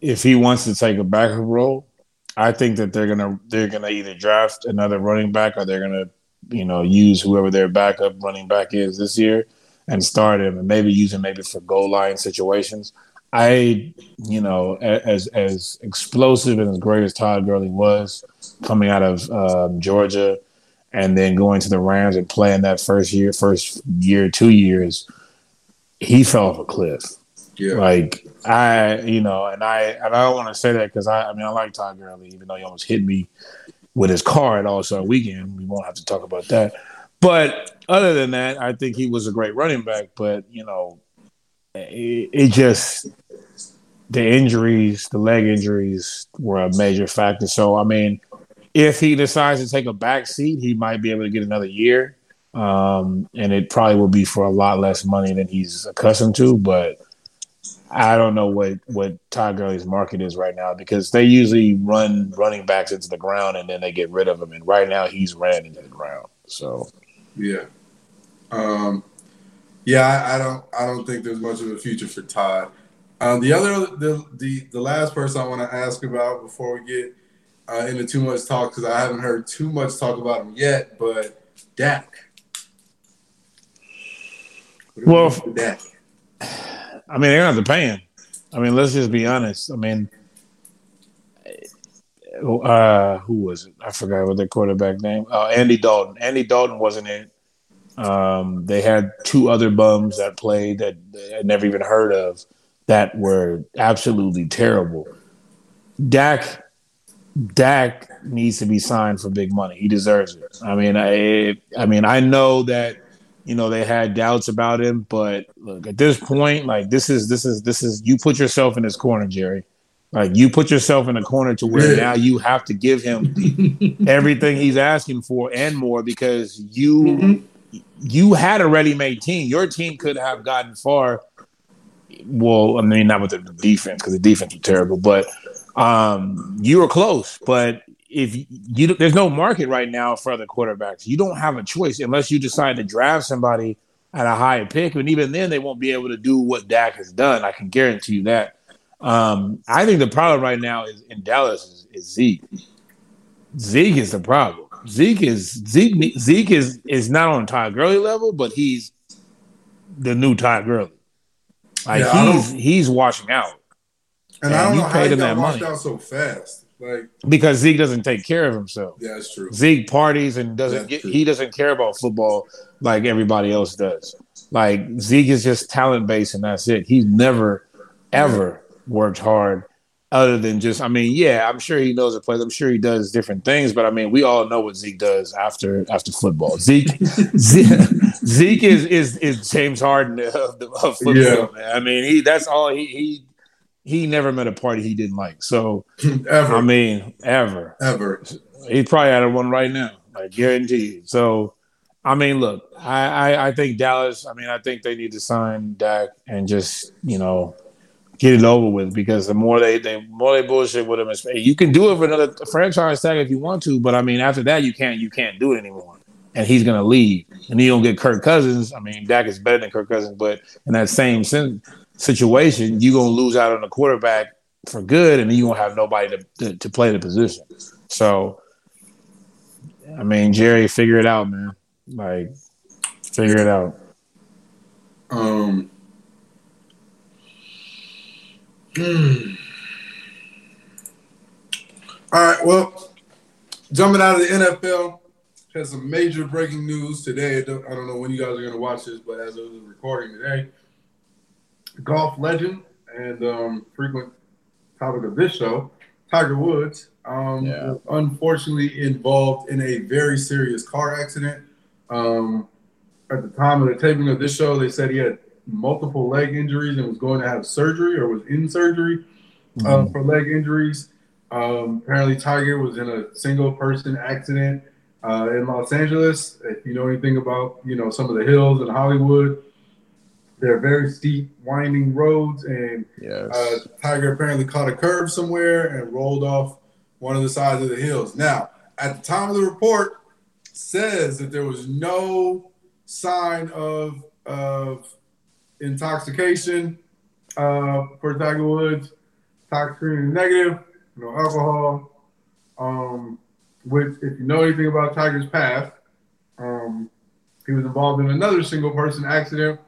if he wants to take a backup role, I think that they're gonna they're gonna either draft another running back or they're gonna, you know, use whoever their backup running back is this year and start him and maybe use him maybe for goal line situations. I, you know, as as explosive and as great as Todd Gurley was coming out of um, Georgia, and then going to the Rams and playing that first year, first year, two years, he fell off a cliff. Yeah. Like I, you know, and I and I don't want to say that because I, I mean, I like Todd Gurley, even though he almost hit me with his car at All Star Weekend. We won't have to talk about that. But other than that, I think he was a great running back. But you know, it, it just the injuries, the leg injuries were a major factor. So I mean, if he decides to take a back seat, he might be able to get another year. Um, and it probably will be for a lot less money than he's accustomed to. But I don't know what what Todd Gurley's market is right now because they usually run running backs into the ground and then they get rid of them. And right now he's ran into the ground. So
yeah. Um, yeah, I, I, don't. I don't think there's much of a future for Todd. Uh, the other, the, the the last person I want to ask about before we get uh, into too much talk because I haven't heard too much talk about him yet, but Dak.
Well, Dak? I mean, they're gonna have to pay him. I mean, let's just be honest. I mean, uh, who was it? I forgot what their quarterback name. Uh, Andy Dalton. Andy Dalton wasn't it um, they had two other bums that played that I never even heard of that were absolutely terrible. Dak Dak needs to be signed for big money. He deserves it. I mean, I I mean, I know that you know they had doubts about him, but look, at this point, like this is this is this is you put yourself in this corner, Jerry. Like you put yourself in a corner to where now you have to give him (laughs) everything he's asking for and more because you mm-hmm you had a ready-made team. Your team could have gotten far. Well, I mean, not with the defense because the defense was terrible, but um, you were close. But if you, there's no market right now for other quarterbacks, you don't have a choice unless you decide to draft somebody at a higher pick, and even then, they won't be able to do what Dak has done. I can guarantee you that. Um, I think the problem right now is in Dallas is, is Zeke. Zeke is the problem. Zeke is Zeke Zeke is is not on Todd Gurley level, but he's the new Todd Gurley. Like yeah, he's he's washing out.
And, and I don't know how he got washed money. out so fast. Like
because Zeke doesn't take care of himself.
Yeah, that's true.
Zeke parties and doesn't get he doesn't care about football like everybody else does. Like Zeke is just talent based and that's it. He's never ever worked hard other than just, I mean, yeah, I'm sure he knows the plays. I'm sure he does different things, but I mean, we all know what Zeke does after after football. Zeke, (laughs) Zeke, Zeke is is is James Harden of, the, of football. Yeah. Man. I mean, he that's all he he he never met a party he didn't like. So (laughs)
ever.
I mean, ever,
ever.
He probably at one right now, I guarantee you. So I mean, look, I, I, I think Dallas. I mean, I think they need to sign Dak and just you know get it over with because the more they they more they bullshit with him, you can do it for another franchise tag if you want to, but I mean, after that, you can't you can't do it anymore. And he's gonna leave, and you don't get Kirk Cousins. I mean, Dak is better than Kirk Cousins, but in that same situation, you're gonna lose out on the quarterback for good, and then you won't have nobody to, to, to play the position. So, I mean, Jerry, figure it out, man. Like, figure it out.
Um. Hmm. All right. Well, jumping out of the NFL, has some major breaking news today. I don't know when you guys are going to watch this, but as of the recording today, golf legend and um, frequent topic of this show, Tiger Woods, um, yeah. unfortunately involved in a very serious car accident. Um, at the time of the taping of this show, they said he had multiple leg injuries and was going to have surgery or was in surgery uh, mm-hmm. for leg injuries. Um, apparently, Tiger was in a single person accident uh, in Los Angeles. If you know anything about you know some of the hills in Hollywood, they're very steep, winding roads, and yes. uh, Tiger apparently caught a curve somewhere and rolled off one of the sides of the hills. Now, at the time of the report, says that there was no sign of of intoxication uh, for Tiger Woods. Tox screening negative, no alcohol. Um, which, if you know anything about Tiger's past, um, he was involved in another single person accident,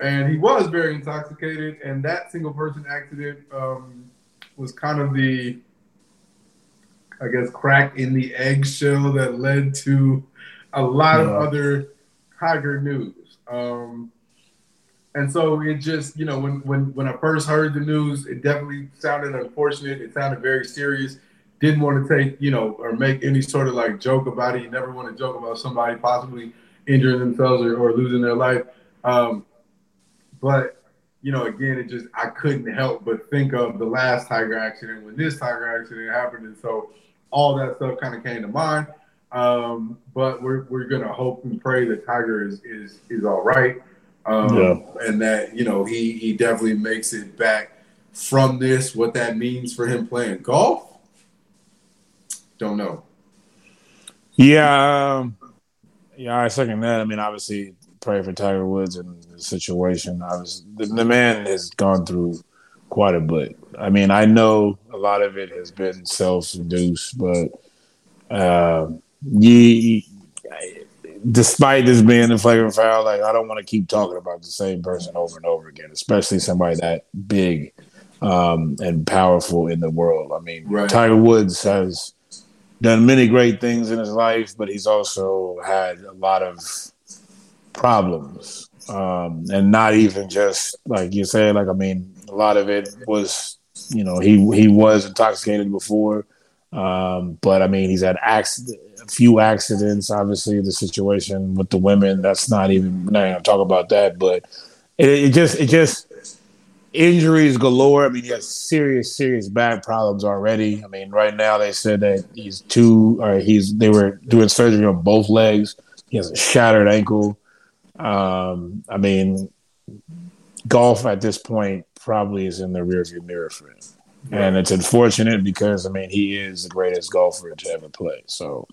and he was very intoxicated. And that single person accident um, was kind of the, I guess, crack in the eggshell that led to a lot yeah. of other Tiger news. Um, and so it just, you know, when when when I first heard the news, it definitely sounded unfortunate. It sounded very serious. Didn't want to take, you know, or make any sort of like joke about it. You never want to joke about somebody possibly injuring themselves or, or losing their life. Um, but you know, again, it just I couldn't help but think of the last Tiger accident when this Tiger accident happened, and so all that stuff kind of came to mind. Um, but we're we're gonna hope and pray that Tiger is is is all right. Um, yeah. and that you know he he definitely makes it back from this. What that means for him playing golf, don't know.
Yeah, um, yeah, I second that. I mean, obviously, pray for Tiger Woods and the situation. I was the, the man has gone through quite a bit. I mean, I know a lot of it has been self-induced, but uh, you, despite this being a flagrant foul, like I don't want to keep talking about the same person over and over again, especially somebody that big um, and powerful in the world. I mean, right. Tiger Woods has done many great things in his life, but he's also had a lot of problems, um, and not even just like you said. Like I mean, a lot of it was, you know, he he was intoxicated before. Um, but I mean, he's had accident, a few accidents. Obviously, the situation with the women. That's not even. Not gonna talk about that. But it, it just, it just injuries galore. I mean, he has serious, serious back problems already. I mean, right now they said that he's two, or he's they were doing surgery on both legs. He has a shattered ankle. Um, I mean, golf at this point probably is in the rearview mirror for him. And it's unfortunate because I mean he is the greatest golfer to ever play. So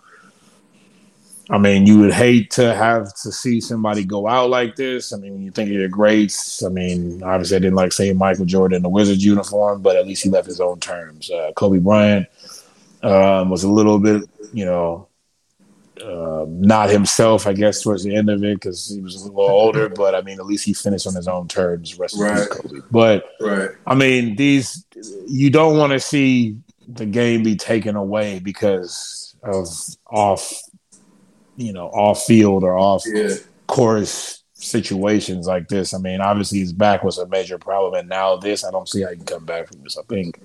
I mean, you would hate to have to see somebody go out like this. I mean, when you think of your greats, I mean, obviously I didn't like saying Michael Jordan in the Wizards uniform, but at least he left his own terms. Uh, Kobe Bryant um, was a little bit, you know, uh, not himself, I guess, towards the end of it because he was a little older. But I mean, at least he finished on his own terms. Rest right. Kobe. But
right.
I mean, these you don't want to see the game be taken away because of off, you know, off field or off yeah. course situations like this. I mean, obviously his back was a major problem, and now this, I don't see how he can come back from this. I think,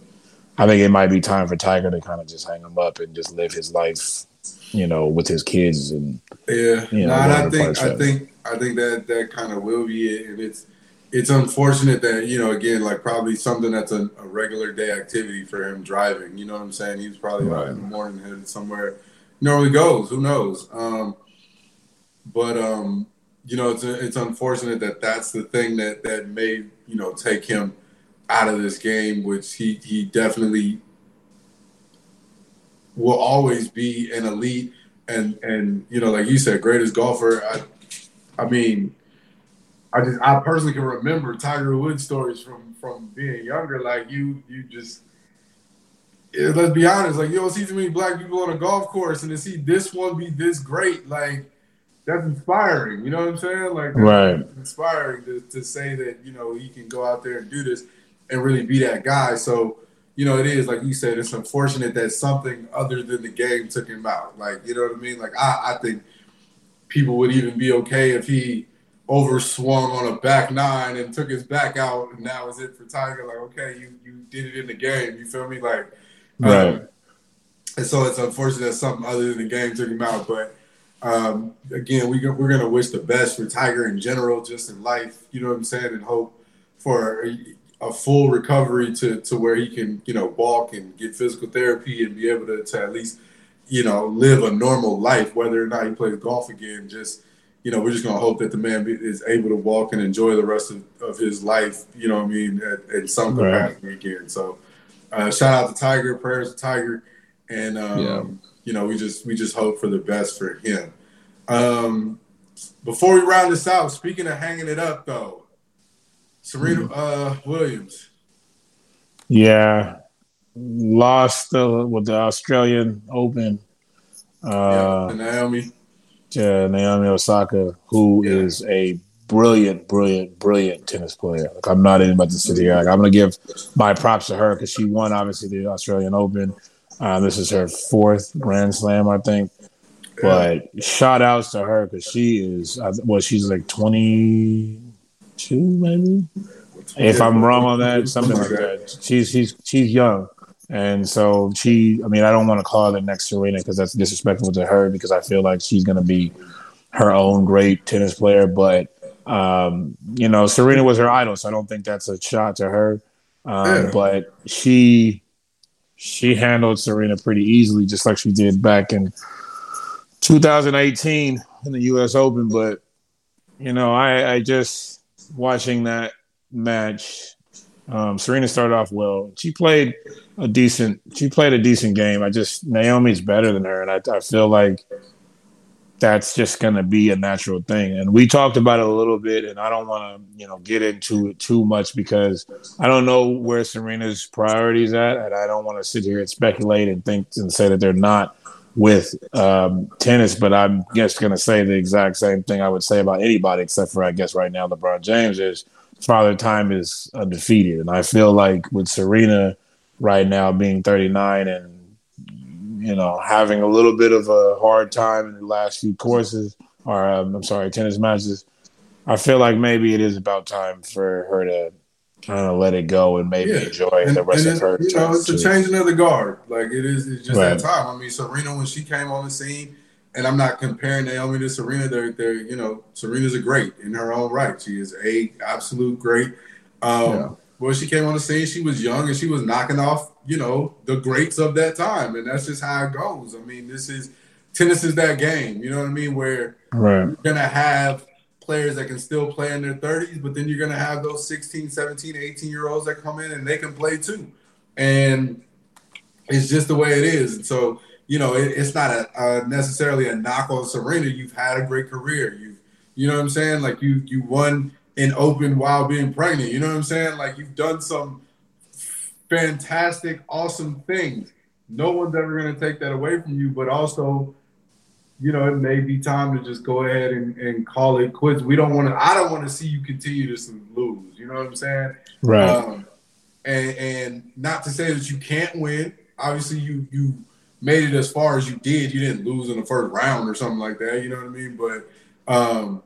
I think it might be time for Tiger to kind of just hang him up and just live his life you know, with his kids and
yeah. You know, no, and I think I think I think that that kind of will be it, and it's it's unfortunate that you know again like probably something that's a, a, regular day activity for him driving you know what i'm saying he's probably right. in the morning headed somewhere normally goes who knows? Um, but um, you know it's it's unfortunate that that's the thing that that may you know take him out of this game which he he definitely will always be an elite and and you know like you said greatest golfer. I i mean I just I personally can remember Tiger Woods stories from from being younger. Like you you just yeah, let's be honest, like you don't see too many black people on a golf course and to see this one be this great, like that's inspiring. You know what I'm saying? Like
right.
inspiring to, to say that, you know, he can go out there and do this and really be that guy. So, you know, it is like you said, it's unfortunate that something other than the game took him out. Like, you know what I mean? Like I, I think people would even be okay if he overswung on a back nine and took his back out, and that was it for Tiger. Like, okay, you you did it in the game. You feel me? Like,
right. Um,
and so it's unfortunate that something other than the game took him out. But um, again, we we're gonna wish the best for Tiger in general, just in life. You know what I'm saying, and hope for a, a full recovery to to where he can you know walk and get physical therapy and be able to to at least you know live a normal life, whether or not he plays golf again. Just you know, we're just gonna hope that the man is able to walk and enjoy the rest of, of his life. You know, what I mean, at, at some capacity right. again. So, uh, shout out to Tiger, prayers to Tiger, and um, yeah. you know, we just we just hope for the best for him. Um, before we round this out, speaking of hanging it up, though, Serena mm-hmm. uh, Williams.
Yeah, lost uh, with the Australian Open. Uh,
yeah, Naomi
Yeah, Naomi Osaka, who yeah. is a brilliant, brilliant, brilliant tennis player. Like I'm not even about to sit here. Like I'm gonna give my props to her because she won obviously the Australian Open. Uh, this is her fourth Grand Slam, I think. But shout outs to her because she is well, she's like 22, maybe. If I'm wrong on that, something like that. She's she's she's young. And so she, I mean, I don't want to call her the next Serena because that's disrespectful to her because I feel like she's going to be her own great tennis player. But, um, you know, Serena was her idol. So I don't think that's a shot to her. Um, yeah. But she, she handled Serena pretty easily, just like she did back in 2018 in the U.S. Open. But, you know, I, I just watching that match um, Serena started off well. She played a decent. She played a decent game. I just Naomi's better than her, and I, I feel like that's just going to be a natural thing. And we talked about it a little bit, and I don't want to you know get into it too much because I don't know where Serena's priorities at, and I don't want to sit here and speculate and think and say that they're not with um, tennis. But I'm just going to say the exact same thing I would say about anybody, except for I guess right now LeBron James is Father Time is undefeated. And I feel like with Serena right now being 39 and you know having a little bit of a hard time in the last few courses or um, I'm sorry tennis matches, I feel like maybe it is about time for her to kind of let it go and maybe yeah. enjoy and, the rest of her.
You know, it's a changing of the guard. Like it is, it's just right. that time. I mean, Serena when she came on the scene and I'm not comparing Naomi to Serena. They're, they're, you know, Serena's a great in her own right. She is a absolute great. Um, yeah. When she came on the scene, she was young and she was knocking off, you know, the greats of that time, and that's just how it goes. I mean, this is tennis is that game. You know what I mean? Where
right.
you're gonna have players that can still play in their 30s, but then you're gonna have those 16, 17, 18 year olds that come in and they can play too, and it's just the way it is. And so you know, it, it's not a, a, necessarily a knock on Serena. You've had a great career. You've, you know what I'm saying? Like you, you won an Open while being pregnant. You know what I'm saying? Like you've done some fantastic, awesome things. No one's ever going to take that away from you. But also, you know, it may be time to just go ahead and, and call it quits. We don't want to. I don't want to see you continue to lose. You know what I'm saying?
Right. Um,
and, and not to say that you can't win. Obviously, you you made it as far as you did. You didn't lose in the first round or something like that. You know what I mean? But um,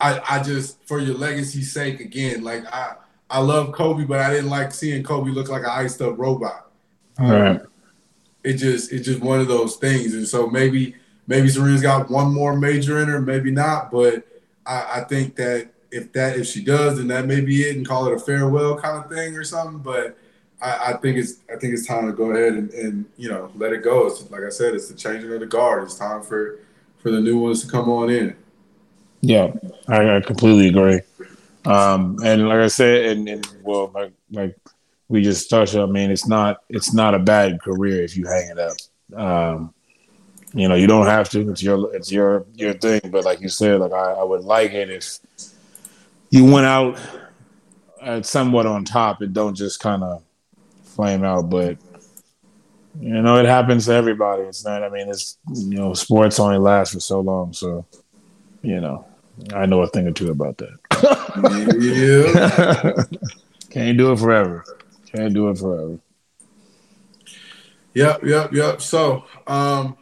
I I just for your legacy's sake, again, like I I love Kobe, but I didn't like seeing Kobe look like an iced up robot.
Um, right.
It just it's just one of those things, and so maybe maybe Serena's got one more major in her, maybe not, but I, I think that if that if she does, then that may be it, and call it a farewell kind of thing or something. But I, I think it's I think it's time to go ahead and, and you know let it go. It's, like I said, it's the changing of the guard. It's time for for the new ones to come on in.
Yeah, I, I completely agree. Um, and like I said, and, and well, like like we just touched on, I mean, it's not it's not a bad career if you hang it up. Um, you know, you don't have to. It's your it's your your thing. But like you said, like I, I would like it if you went out at somewhat on top and don't just kind of flame out. But you know, it happens to everybody. It's not. I mean, it's you know, sports only last for so long. So you know, I know a thing or two about that. yeah. (laughs) Can't do it forever. Can't do it forever.
Yep, yep, yep. So, um,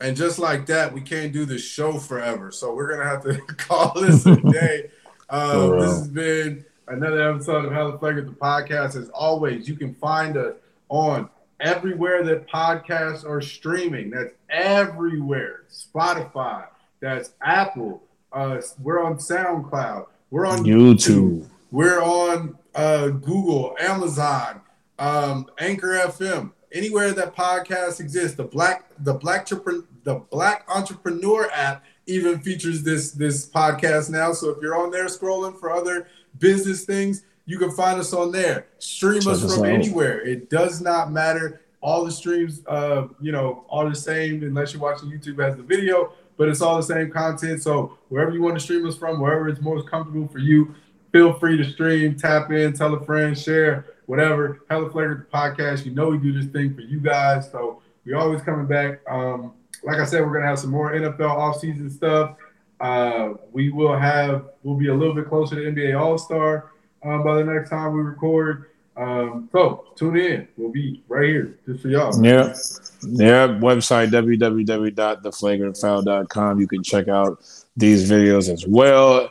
and just like that, we can't do the show forever. So we're gonna have to (laughs) call this a day. (laughs) Um, this has been another episode of Hella Flagrant, the podcast. As always, you can find us on everywhere that podcasts are streaming. That's everywhere. Spotify. That's Apple. Uh, we're on SoundCloud. We're on YouTube. YouTube. We're on uh, Google, Amazon, um, Anchor FM anywhere that podcasts exist. The black the black the black entrepreneur app even features this this podcast now. So if you're on there scrolling for other business things, you can find us on there. Stream Check us from anywhere. It does not matter. All the streams, uh, you know, are the same unless you're watching YouTube as the video, but it's all the same content. So wherever you want to stream us from, wherever it's most comfortable for you, feel free to stream, tap in, tell a friend, share whatever. Hella Flagrant podcast. You know we do this thing for you guys, so we always coming back. Um, like I said, we're gonna have some more NFL offseason stuff. Uh, we will have we'll be a little bit closer to NBA All Star um, by the next time we record. Um, so tune in. We'll be right here just for y'all.
Yeah. Yeah. Website www.theflagrantfoul.com. You can check out these videos as well.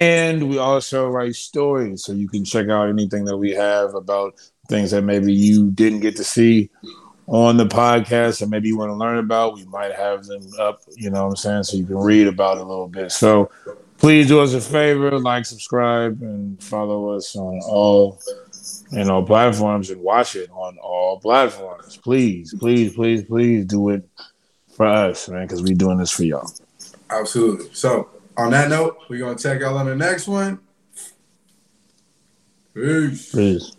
And we also write stories, so you can check out anything that we have about things that maybe you didn't get to see on the podcast, and maybe you want to learn about. We might have them up, you know what I'm saying, so you can read about it a little bit. So please do us a favor, like, subscribe, and follow us on all you know platforms and watch it on all platforms. Please, please, please, please do it for us, man, because we're doing this for y'all.
Absolutely. So on that note, we're gonna check out on the next one. Peace. Peace.